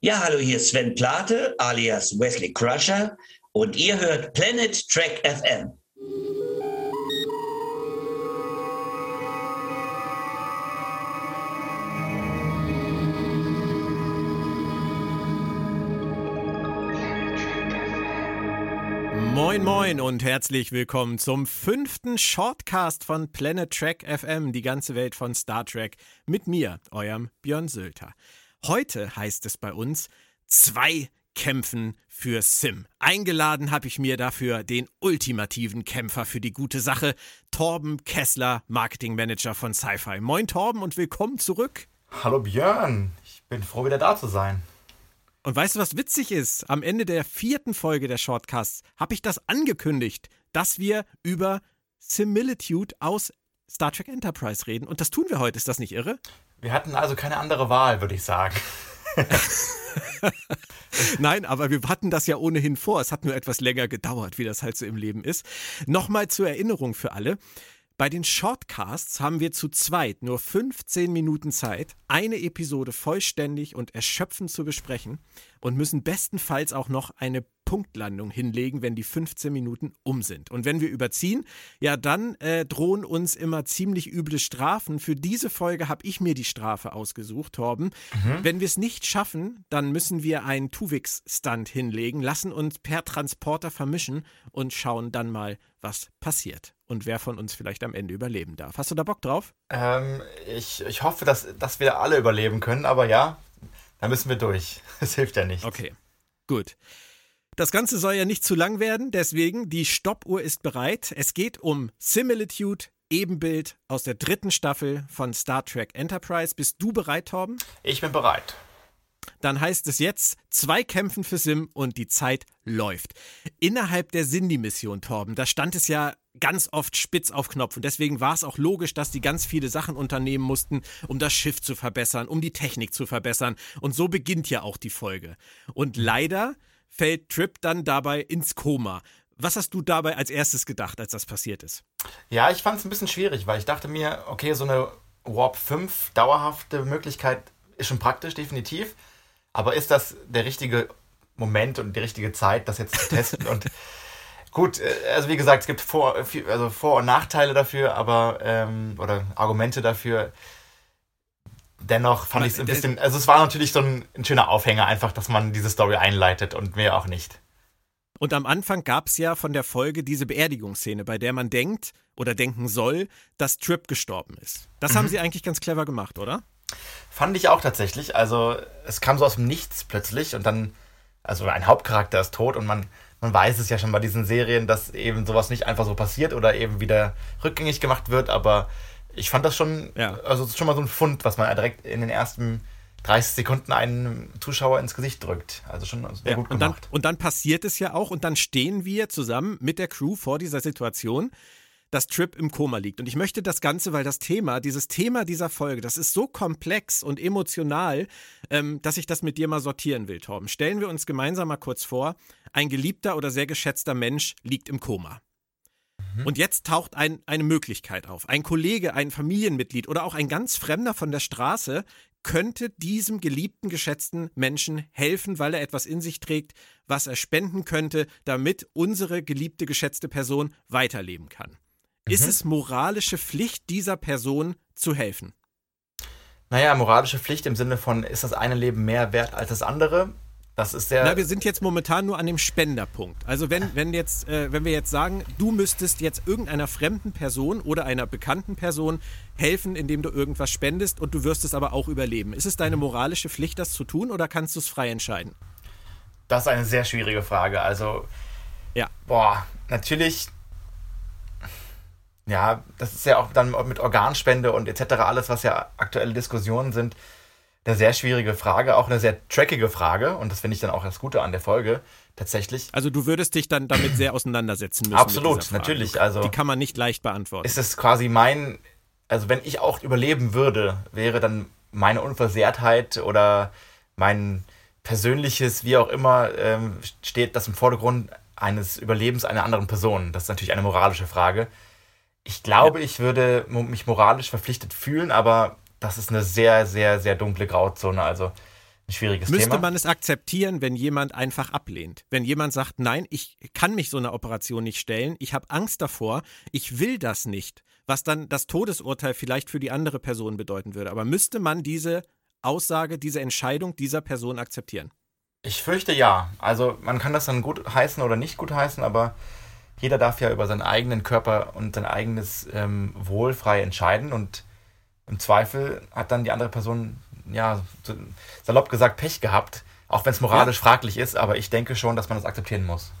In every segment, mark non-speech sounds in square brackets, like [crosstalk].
Ja, hallo, hier ist Sven Plate alias Wesley Crusher und ihr hört Planet Track FM. Moin Moin und herzlich willkommen zum fünften Shortcast von Planet Trek FM, die ganze Welt von Star Trek, mit mir, eurem Björn Sülter. Heute heißt es bei uns zwei Kämpfen für Sim. Eingeladen habe ich mir dafür den ultimativen Kämpfer für die gute Sache, Torben Kessler, Marketingmanager von Sci-Fi. Moin Torben und willkommen zurück. Hallo Björn, ich bin froh wieder da zu sein. Und weißt du, was witzig ist? Am Ende der vierten Folge der Shortcasts habe ich das angekündigt, dass wir über Similitude aus Star Trek Enterprise reden. Und das tun wir heute. Ist das nicht irre? Wir hatten also keine andere Wahl, würde ich sagen. [laughs] [laughs] Nein, aber wir hatten das ja ohnehin vor. Es hat nur etwas länger gedauert, wie das halt so im Leben ist. Nochmal zur Erinnerung für alle. Bei den Shortcasts haben wir zu zweit nur 15 Minuten Zeit, eine Episode vollständig und erschöpfend zu besprechen und müssen bestenfalls auch noch eine Punktlandung hinlegen, wenn die 15 Minuten um sind. Und wenn wir überziehen, ja, dann äh, drohen uns immer ziemlich üble Strafen. Für diese Folge habe ich mir die Strafe ausgesucht, Torben. Mhm. Wenn wir es nicht schaffen, dann müssen wir einen Tuvix-Stunt hinlegen, lassen uns per Transporter vermischen und schauen dann mal, was passiert und wer von uns vielleicht am Ende überleben darf. Hast du da Bock drauf? Ähm, ich, ich hoffe, dass, dass wir alle überleben können, aber ja, da müssen wir durch. [laughs] Das hilft ja nicht. Okay, gut. Das Ganze soll ja nicht zu lang werden, deswegen die Stoppuhr ist bereit. Es geht um Similitude, Ebenbild aus der dritten Staffel von Star Trek Enterprise. Bist du bereit, Torben? Ich bin bereit. Dann heißt es jetzt zwei Kämpfen für Sim und die Zeit läuft. Innerhalb der Cindy-Mission, Torben, da stand es ja ganz oft spitz auf Knopf. Und deswegen war es auch logisch, dass die ganz viele Sachen unternehmen mussten, um das Schiff zu verbessern, um die Technik zu verbessern. Und so beginnt ja auch die Folge. Und leider fällt Trip dann dabei ins Koma. Was hast du dabei als erstes gedacht, als das passiert ist? Ja, ich fand es ein bisschen schwierig, weil ich dachte mir, okay, so eine Warp 5 dauerhafte Möglichkeit ist schon praktisch, definitiv. Aber ist das der richtige Moment und die richtige Zeit, das jetzt zu testen? und [laughs] gut, äh, also wie gesagt, es gibt Vor-, also Vor und Nachteile dafür, aber ähm, oder Argumente dafür dennoch fand ich es ein bisschen, also es war natürlich so ein, ein, schöner Aufhänger einfach, dass man diese Story einleitet und mehr auch nicht. Und am Anfang gab es ja von der Folge diese Beerdigungsszene, bei der man denkt oder denken soll, dass Trip gestorben ist. Das mhm. haben sie eigentlich ganz clever gemacht, oder? Fand ich auch tatsächlich. Also es kam so aus dem Nichts plötzlich und dann, also ein Hauptcharakter ist tot und man, man weiß es ja schon bei diesen Serien, dass eben sowas nicht einfach so passiert oder eben wieder rückgängig gemacht wird, aber ich fand das schon, ja. also schon mal so ein Fund, was man direkt in den ersten 30 Sekunden einem Zuschauer ins Gesicht drückt. Also schon sehr ja, gut gemacht. Und dann, und dann passiert es ja auch und dann stehen wir zusammen mit der Crew vor dieser Situation, dass Trip im Koma liegt. Und ich möchte das Ganze, weil das Thema, dieses Thema dieser Folge, das ist so komplex und emotional, ähm, dass ich das mit dir mal sortieren will, Torben. Stellen wir uns gemeinsam mal kurz vor, ein geliebter oder sehr geschätzter Mensch liegt im Koma. Mhm. Und jetzt taucht ein, eine Möglichkeit auf. Ein Kollege, ein Familienmitglied oder auch ein ganz Fremder von der Straße könnte diesem geliebten, geschätzten Menschen helfen, weil er etwas in sich trägt, was er spenden könnte, damit unsere geliebte, geschätzte Person weiterleben kann. Mhm. Ist es moralische Pflicht dieser Person zu helfen? Naja, moralische Pflicht im Sinne von, ist das eine Leben mehr wert als das andere? Das ist der. Na, wir sind jetzt momentan nur an dem Spenderpunkt. Also wenn, wenn jetzt, äh, wenn wir jetzt sagen, du müsstest jetzt irgendeiner fremden Person oder einer bekannten Person helfen, indem du irgendwas spendest und du wirst es aber auch überleben. Ist es deine moralische Pflicht, das zu tun oder kannst du es frei entscheiden? Das ist eine sehr schwierige Frage. Also, ja. Boah, natürlich. Ja, das ist ja auch dann mit Organspende und etc. alles, was ja aktuelle Diskussionen sind eine sehr schwierige Frage, auch eine sehr trackige Frage. Und das finde ich dann auch das Gute an der Folge tatsächlich. Also du würdest dich dann damit sehr auseinandersetzen müssen. Absolut, natürlich. Also die kann man nicht leicht beantworten. Ist es quasi mein, also wenn ich auch überleben würde, wäre dann meine Unversehrtheit oder mein persönliches, wie auch immer, ähm, steht das im Vordergrund eines Überlebens einer anderen Person. Das ist natürlich eine moralische Frage. Ich glaube, ja. ich würde mich moralisch verpflichtet fühlen, aber das ist eine sehr, sehr, sehr dunkle Grauzone. Also ein schwieriges Müsste Thema. man es akzeptieren, wenn jemand einfach ablehnt? Wenn jemand sagt, nein, ich kann mich so einer Operation nicht stellen, ich habe Angst davor, ich will das nicht, was dann das Todesurteil vielleicht für die andere Person bedeuten würde. Aber müsste man diese Aussage, diese Entscheidung dieser Person akzeptieren? Ich fürchte ja. Also man kann das dann gut heißen oder nicht gut heißen, aber jeder darf ja über seinen eigenen Körper und sein eigenes ähm, Wohl frei entscheiden und im Zweifel hat dann die andere Person, ja, salopp gesagt, Pech gehabt, auch wenn es moralisch ja. fraglich ist, aber ich denke schon, dass man das akzeptieren muss.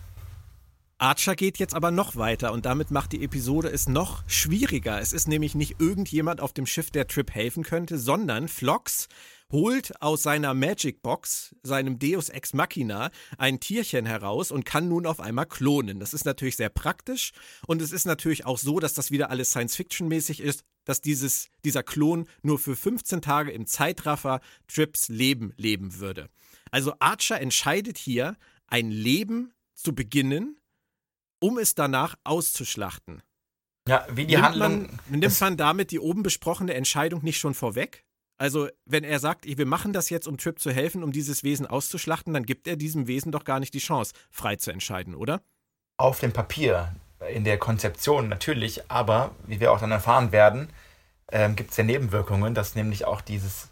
Archer geht jetzt aber noch weiter und damit macht die Episode es noch schwieriger. Es ist nämlich nicht irgendjemand auf dem Schiff, der Trip helfen könnte, sondern Flox holt aus seiner Magic Box, seinem Deus Ex Machina, ein Tierchen heraus und kann nun auf einmal klonen. Das ist natürlich sehr praktisch und es ist natürlich auch so, dass das wieder alles Science-Fiction-mäßig ist, dass dieses, dieser Klon nur für 15 Tage im Zeitraffer Trips Leben leben würde. Also Archer entscheidet hier, ein Leben zu beginnen, um es danach auszuschlachten. Ja, wie die nimmt Handlung. Man, nimmt man damit die oben besprochene Entscheidung nicht schon vorweg? Also, wenn er sagt, wir machen das jetzt, um Trip zu helfen, um dieses Wesen auszuschlachten, dann gibt er diesem Wesen doch gar nicht die Chance, frei zu entscheiden, oder? Auf dem Papier, in der Konzeption natürlich, aber wie wir auch dann erfahren werden, ähm, gibt es ja Nebenwirkungen, dass nämlich auch dieses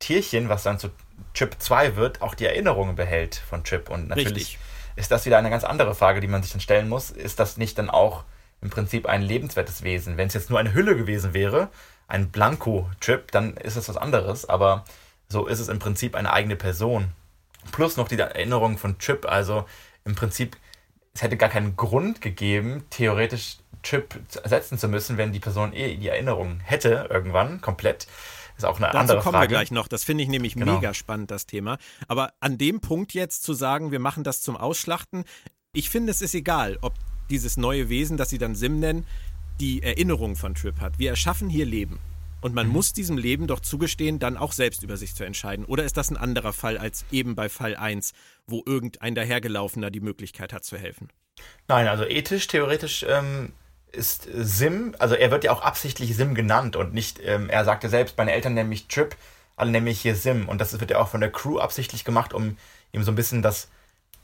Tierchen, was dann zu Trip 2 wird, auch die Erinnerungen behält von Trip. Und natürlich Richtig. Ist das wieder eine ganz andere Frage, die man sich dann stellen muss. Ist das nicht dann auch im Prinzip ein lebenswertes Wesen? Wenn es jetzt nur eine Hülle gewesen wäre, ein Blanko-Trip, dann ist es was anderes, aber so ist es im Prinzip eine eigene Person. Plus noch die Erinnerung von Trip, also im Prinzip, es hätte gar keinen Grund gegeben, theoretisch Trip ersetzen zu müssen, wenn die Person eh die Erinnerung hätte, irgendwann, komplett. Ist auch eine Dazu andere kommen Frage. wir gleich noch. Das finde ich nämlich Genau. mega spannend, das Thema. Aber an dem Punkt jetzt zu sagen, wir machen das zum Ausschlachten, ich finde, es ist egal, ob dieses neue Wesen, das sie dann Sim nennen, die Erinnerung von Trip hat. Wir erschaffen hier Leben. Und Mhm. man muss diesem Leben doch zugestehen, dann auch selbst über sich zu entscheiden. Oder ist das ein anderer Fall als eben bei Fall 1, wo irgendein dahergelaufener die Möglichkeit hat zu helfen? Nein, also ethisch, theoretisch ähm, ist Sim, also er wird ja auch absichtlich Sim genannt und nicht, ähm, er sagte selbst, meine Eltern nennen mich Trip, alle nennen mich hier Sim. Und das wird ja auch von der Crew absichtlich gemacht, um ihm so ein bisschen das,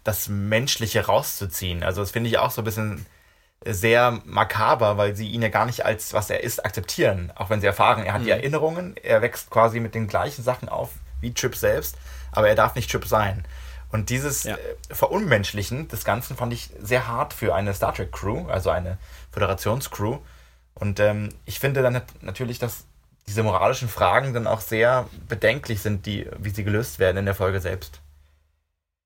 das Menschliche rauszuziehen. Also das finde ich auch so ein bisschen sehr makaber, weil sie ihn ja gar nicht als was er ist akzeptieren. Auch wenn sie erfahren, er hat die Erinnerungen, er wächst quasi mit den gleichen Sachen auf wie Trip selbst, aber er darf nicht Trip sein. Und dieses Ja. äh, Verunmenschlichen des Ganzen fand ich sehr hart für eine Star Trek Crew, also eine Föderationscrew. Und ähm, ich finde dann nat- natürlich, dass diese moralischen Fragen dann auch sehr bedenklich sind, die, wie sie gelöst werden in der Folge selbst.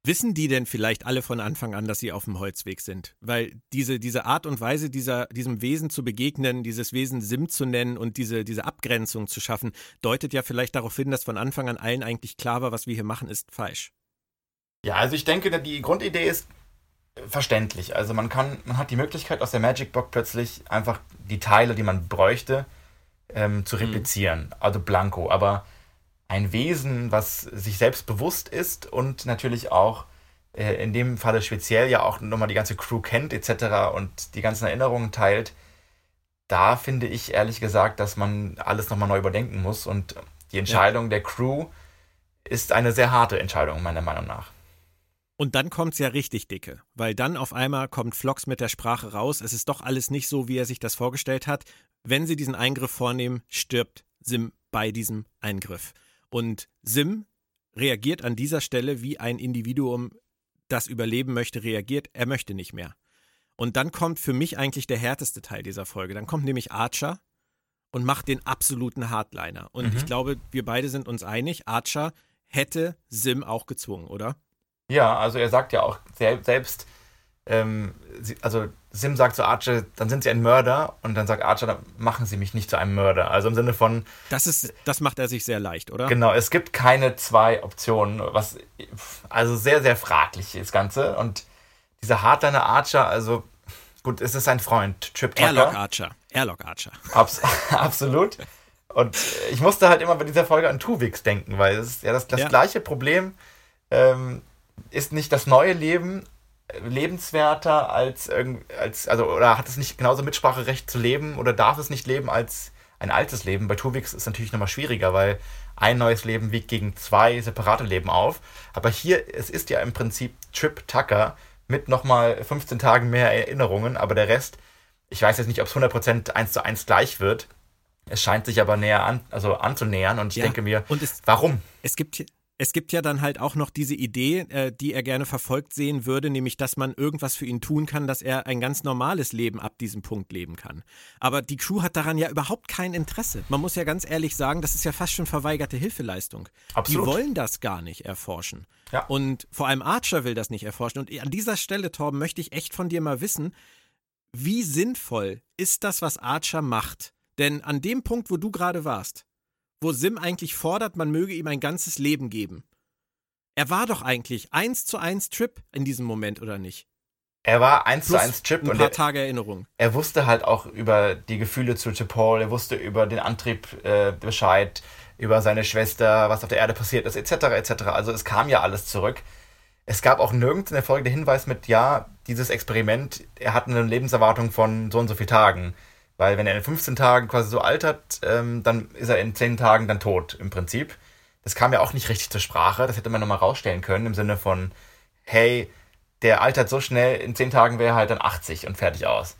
Wissen die denn vielleicht alle von Anfang an, dass sie auf dem Holzweg sind? Weil diese, diese Art und Weise, dieser, diesem Wesen zu begegnen, dieses Wesen Sim zu nennen und diese, diese Abgrenzung zu schaffen, deutet ja vielleicht darauf hin, dass von Anfang an allen eigentlich klar war, was wir hier machen, ist falsch. Ja, also ich denke, die Grundidee ist verständlich. Also man kann, man hat die Möglichkeit aus der Magic Box plötzlich einfach die Teile, die man bräuchte, ähm, zu replizieren. Also blanko. Aber ein Wesen, was sich selbst bewusst ist und natürlich auch äh, in dem Falle speziell ja auch nochmal die ganze Crew kennt etc. und die ganzen Erinnerungen teilt, da finde ich ehrlich gesagt, dass man alles nochmal neu überdenken muss und die Entscheidung der Crew ist eine sehr harte Entscheidung, meiner Meinung nach. Und dann kommt's ja richtig dicke, weil dann auf einmal kommt Flox mit der Sprache raus. Es ist doch alles nicht so, wie er sich das vorgestellt hat. Wenn sie diesen Eingriff vornehmen, stirbt Sim bei diesem Eingriff. Und Sim reagiert an dieser Stelle wie ein Individuum, das überleben möchte, reagiert. Er möchte nicht mehr. Und dann kommt für mich eigentlich der härteste Teil dieser Folge. Dann kommt nämlich Archer und macht den absoluten Hardliner. Und Mhm. ich glaube, wir beide sind uns einig, Archer hätte Sim auch gezwungen, oder? Ja, also er sagt ja auch sel selbst, ähm, sie, also Sim sagt zu Archer, dann sind sie ein Mörder und dann sagt Archer, dann machen sie mich nicht zu einem Mörder. Also im Sinne von, Das ist, das macht er sich sehr leicht, oder? genau, es gibt keine zwei Optionen, was also sehr, sehr fraglich ist das Ganze. Und dieser Hardliner Archer, also gut, es ist sein Freund, Trip Tucker. Airlock Archer. Airlock Archer. Abs [laughs] absolut. Und ich musste halt immer bei dieser Folge an Tuvix denken, weil es ist ja das, das Ja. gleiche Problem. Ähm, ist nicht das neue Leben äh, lebenswerter als, als, also, oder hat es nicht genauso Mitspracherecht zu leben oder darf es nicht leben als ein altes Leben. Bei Tuvix ist es natürlich nochmal schwieriger, weil ein neues Leben wiegt gegen zwei separate Leben auf. Aber hier, es ist ja im Prinzip Trip Tucker mit nochmal 15 Tagen mehr Erinnerungen, aber der Rest, ich weiß jetzt nicht, ob es 100% eins zu eins gleich wird. Es scheint sich aber näher an, also anzunähern und ich ja, denke mir, es, warum? Es gibt, es gibt ja dann halt auch noch diese Idee, äh, die er gerne verfolgt sehen würde, nämlich, dass man irgendwas für ihn tun kann, dass er ein ganz normales Leben ab diesem Punkt leben kann. Aber die Crew hat daran ja überhaupt kein Interesse. Man muss ja ganz ehrlich sagen, das ist ja fast schon verweigerte Hilfeleistung. Absolut. Die wollen das gar nicht erforschen. Ja. Und vor allem Archer will das nicht erforschen. Und an dieser Stelle, Torben, möchte ich echt von dir mal wissen, wie sinnvoll ist das, was Archer macht? Denn an dem Punkt, wo du gerade warst, wo Sim eigentlich fordert, man möge ihm ein ganzes Leben geben. Er war doch eigentlich eins zu eins Trip in diesem Moment, oder nicht? Er war eins Plus zu eins Trip ein und paar er, Tage Erinnerung. Er wusste halt auch über die Gefühle zu Paul, er wusste über den Antrieb äh, Bescheid, über seine Schwester, was auf der Erde passiert ist, etc. etc. Also es kam ja alles zurück. Es gab auch nirgends in der Folge der Hinweis mit, ja, dieses Experiment, er hat eine Lebenserwartung von so und so vielen Tagen. Weil wenn er in 15 Tagen quasi so altert, ähm, dann ist er in 10 Tagen dann tot im Prinzip. Das kam ja auch nicht richtig zur Sprache. Das hätte man nochmal rausstellen können im Sinne von, hey, der altert so schnell, in 10 Tagen wäre er halt dann 80 und fertig aus.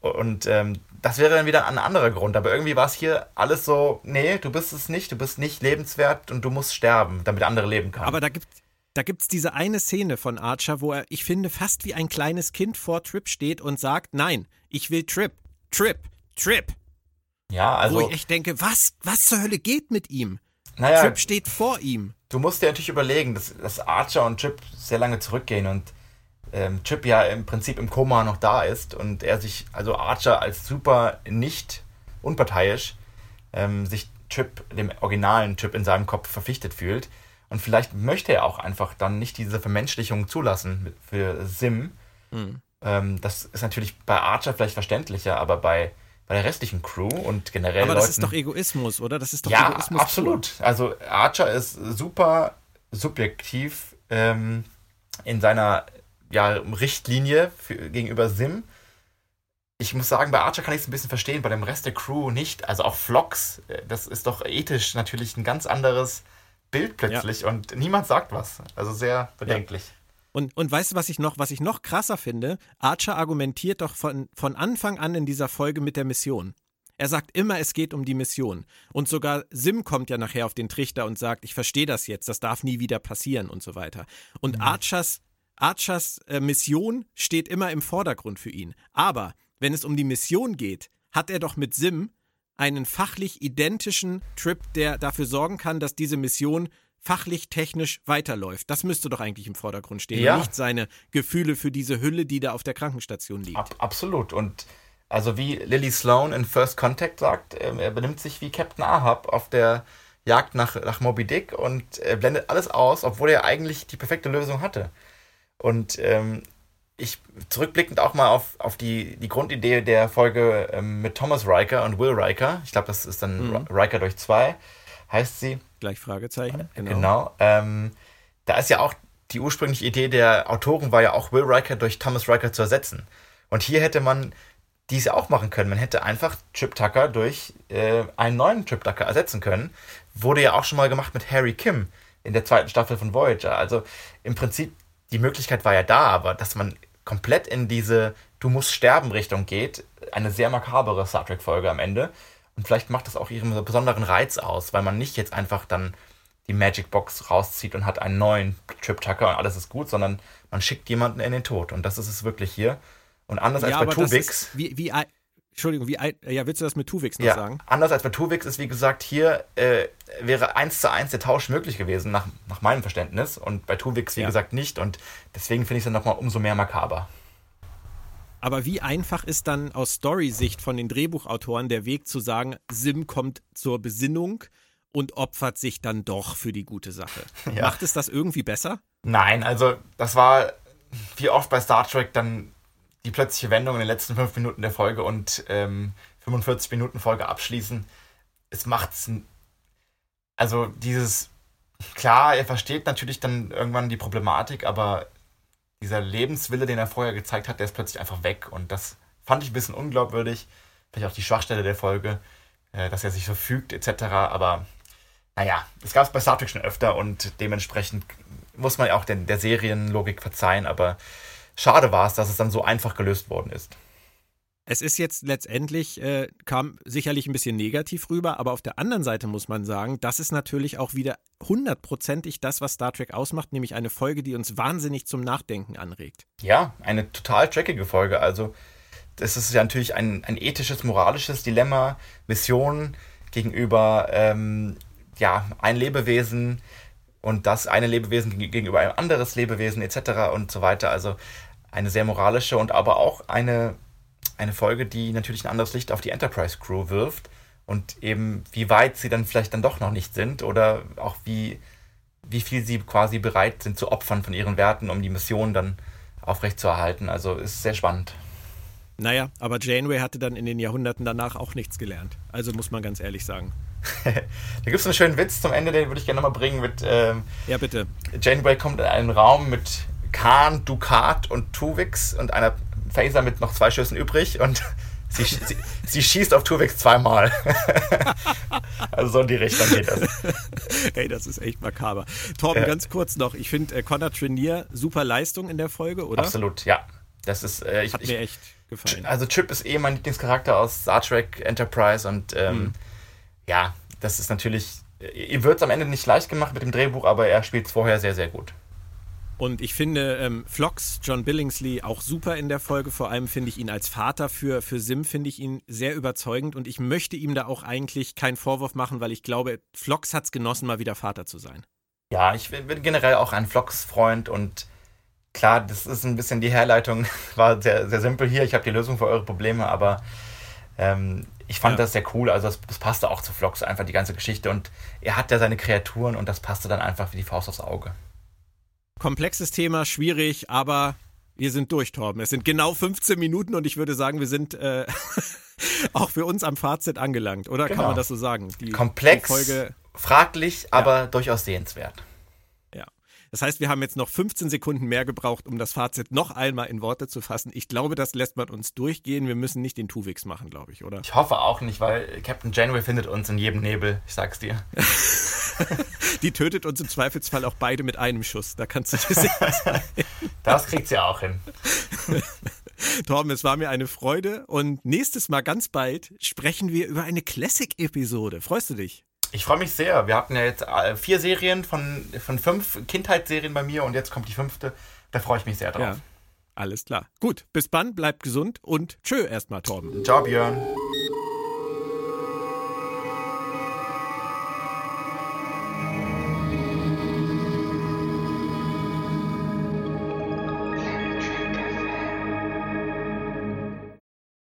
Und ähm, das wäre dann wieder ein anderer Grund. Aber irgendwie war es hier alles so, nee, du bist es nicht, du bist nicht lebenswert und du musst sterben, damit andere leben können. Aber da gibt da gibt's diese eine Szene von Archer, wo er, ich finde, fast wie ein kleines Kind vor Trip steht und sagt, nein, ich will Trip. Trip, Trip. Ja, also. Wo ich echt denke, was, was zur Hölle geht mit ihm? Naja, Trip steht vor ihm. Du musst dir natürlich überlegen, dass, dass Archer und Trip sehr lange zurückgehen und ähm, Trip ja im Prinzip im Koma noch da ist und er sich, also Archer als super nicht unparteiisch, ähm, sich Trip, dem originalen Trip in seinem Kopf verpflichtet fühlt. Und vielleicht möchte er auch einfach dann nicht diese Vermenschlichung zulassen für Sim. Mhm. Ähm, das ist natürlich bei Archer vielleicht verständlicher, aber bei, bei der restlichen Crew und generell. Aber das Leuten, ist doch Egoismus, oder? Das ist doch ja, Egoismus. Absolut. Pur. Also Archer ist super subjektiv ähm, in seiner ja, Richtlinie für, gegenüber Sim. Ich muss sagen, bei Archer kann ich es ein bisschen verstehen, bei dem Rest der Crew nicht. Also auch Vlogs, äh, das ist doch ethisch natürlich ein ganz anderes Bild plötzlich ja. und niemand sagt was. Also sehr bedenklich. Ja. Und, und weißt du, was ich noch, was ich noch krasser finde? Archer argumentiert doch von, von Anfang an in dieser Folge mit der Mission. Er sagt immer, es geht um die Mission. Und sogar Sim kommt ja nachher auf den Trichter und sagt, ich verstehe das jetzt, das darf nie wieder passieren und so weiter. Und mhm. Archers, Archers äh, Mission steht immer im Vordergrund für ihn. Aber wenn es um die Mission geht, hat er doch mit Sim einen fachlich identischen Trip, der dafür sorgen kann, dass diese Mission fachlich, technisch weiterläuft. Das müsste doch eigentlich im Vordergrund stehen. Ja. nicht seine Gefühle für diese Hülle, die da auf der Krankenstation liegt. Ab, absolut. Und also wie Lily Sloan in First Contact sagt, ähm, er benimmt sich wie Captain Ahab auf der Jagd nach, nach Moby Dick und äh, blendet alles aus, obwohl er eigentlich die perfekte Lösung hatte. Und ähm, ich zurückblickend auch mal auf, auf die, die Grundidee der Folge ähm, mit Thomas Riker und Will Riker. Ich glaube, das ist dann mhm. Riker durch zwei, heißt sie gleich Fragezeichen. Genau. genau ähm, da ist ja auch die ursprüngliche Idee der Autoren war ja auch Will Riker durch Thomas Riker zu ersetzen. Und hier hätte man diese auch machen können. Man hätte einfach Chip Tucker durch äh, einen neuen Chip Tucker ersetzen können. Wurde ja auch schon mal gemacht mit Harry Kim in der zweiten Staffel von Voyager. Also im Prinzip, die Möglichkeit war ja da, aber dass man komplett in diese Du musst sterben Richtung geht, eine sehr makabere Star Trek-Folge am Ende. Und vielleicht macht das auch ihren besonderen Reiz aus, weil man nicht jetzt einfach dann die Magic Box rauszieht und hat einen neuen Trip Tucker und alles ist gut, sondern man schickt jemanden in den Tod. Und das ist es wirklich hier. Und anders ja, als bei Tuvix. Wie, wie, Entschuldigung, wie, ja, willst du das mit Tuvix noch ja, sagen? Anders als bei Tuvix ist, wie gesagt, hier äh, wäre eins zu eins der Tausch möglich gewesen, nach, nach meinem Verständnis. Und bei Tuvix, wie ja. gesagt, nicht. Und deswegen finde ich es dann nochmal umso mehr makaber. Aber wie einfach ist dann aus Story-Sicht von den Drehbuchautoren der Weg zu sagen, Sim kommt zur Besinnung und opfert sich dann doch für die gute Sache? [laughs] Ja. Macht es das irgendwie besser? Nein, also das war wie oft bei Star Trek dann die plötzliche Wendung in den letzten fünf Minuten der Folge und ähm, 45 Minuten Folge abschließen. Es macht's. Also dieses, klar, er versteht natürlich dann irgendwann die Problematik, aber dieser Lebenswille, den er vorher gezeigt hat, der ist plötzlich einfach weg. Und das fand ich ein bisschen unglaubwürdig. Vielleicht auch die Schwachstelle der Folge. äh, dass er sich so fügt, etc. Aber naja, es gab es bei Star Trek schon öfter und dementsprechend muss man ja auch den, der Serienlogik verzeihen, aber schade war es, dass es dann so einfach gelöst worden ist. Es ist jetzt letztendlich, äh, kam sicherlich ein bisschen negativ rüber, aber auf der anderen Seite muss man sagen, das ist natürlich auch wieder hundertprozentig das, was Star Trek ausmacht, nämlich eine Folge, die uns wahnsinnig zum Nachdenken anregt. Ja, eine total trackige Folge. Also, das ist ja natürlich ein, ein ethisches, moralisches Dilemma, Mission gegenüber ähm, ja, ein Lebewesen und das eine Lebewesen gegenüber ein anderes Lebewesen etc. und so weiter. Also eine sehr moralische und aber auch eine eine Folge, die natürlich ein anderes Licht auf die Enterprise Crew wirft und eben wie weit sie dann vielleicht dann doch noch nicht sind oder auch wie, wie viel sie quasi bereit sind zu opfern von ihren Werten, um die Mission dann aufrechtzuerhalten. Also ist sehr spannend. Naja, aber Janeway hatte dann in den Jahrhunderten danach auch nichts gelernt. Also muss man ganz ehrlich sagen. [laughs] da gibt es einen schönen Witz zum Ende, den würde ich gerne nochmal bringen mit. Ähm, ja, bitte. Janeway kommt in einen Raum mit Khan, Dukat und Tuvix und einer Phaser mit noch zwei Schüssen übrig und [laughs] sie, sie, sie schießt auf Tuvix zweimal. [laughs] also so in die Richtung geht das. Ey, das ist echt makaber. Torben, äh, ganz kurz noch. Ich finde äh, Connor Trainier super Leistung in der Folge, oder? Absolut, ja. Das ist, äh, ich, Hat ich, mir echt gefallen. Also Chip ist eh mein Lieblingscharakter aus Star Trek Enterprise und ähm, hm. ja, das ist natürlich, ihm wird es am Ende nicht leicht gemacht mit dem Drehbuch, aber er spielt es vorher sehr, sehr gut. Und ich finde ähm, Flox, John Billingsley, auch super in der Folge. Vor allem finde ich ihn als Vater für, für Sim, finde ich ihn sehr überzeugend. Und ich möchte ihm da auch eigentlich keinen Vorwurf machen, weil ich glaube, Flox hat es genossen, mal wieder Vater zu sein. Ja, ich bin generell auch ein Flox-Freund und klar, das ist ein bisschen die Herleitung, [laughs] war sehr, sehr simpel hier. Ich habe die Lösung für eure Probleme, aber ähm, ich fand ja. das sehr cool. Also, das, das passte auch zu Flox, einfach die ganze Geschichte. Und er hat ja seine Kreaturen und das passte dann einfach wie die Faust aufs Auge. Komplexes Thema, schwierig, aber wir sind durch, Torben. Es sind genau 15 Minuten und ich würde sagen, wir sind äh, [laughs] auch für uns am Fazit angelangt, oder? Genau. Kann man das so sagen? Die, Komplex, die Folge, fraglich, aber ja. durchaus sehenswert. Das heißt, wir haben jetzt noch 15 Sekunden mehr gebraucht, um das Fazit noch einmal in Worte zu fassen. Ich glaube, das lässt man uns durchgehen. Wir müssen nicht den Tuwix machen, glaube ich, oder? Ich hoffe auch nicht, weil Captain Janeway findet uns in jedem Nebel, ich sag's dir. [laughs] Die tötet uns im Zweifelsfall auch beide mit einem Schuss. Da kannst du dir sicher [laughs] sein. Das kriegt sie auch hin. [laughs] Torben, es war mir eine Freude und nächstes Mal ganz bald sprechen wir über eine Classic-Episode. Freust du dich? Ich freue mich sehr. Wir hatten ja jetzt äh, vier Serien von, von fünf Kindheitsserien bei mir und jetzt kommt die fünfte. Da freue ich mich sehr drauf. Ja, alles klar. Gut, bis dann, bleibt gesund und tschö erstmal, Torben. Ciao, Björn.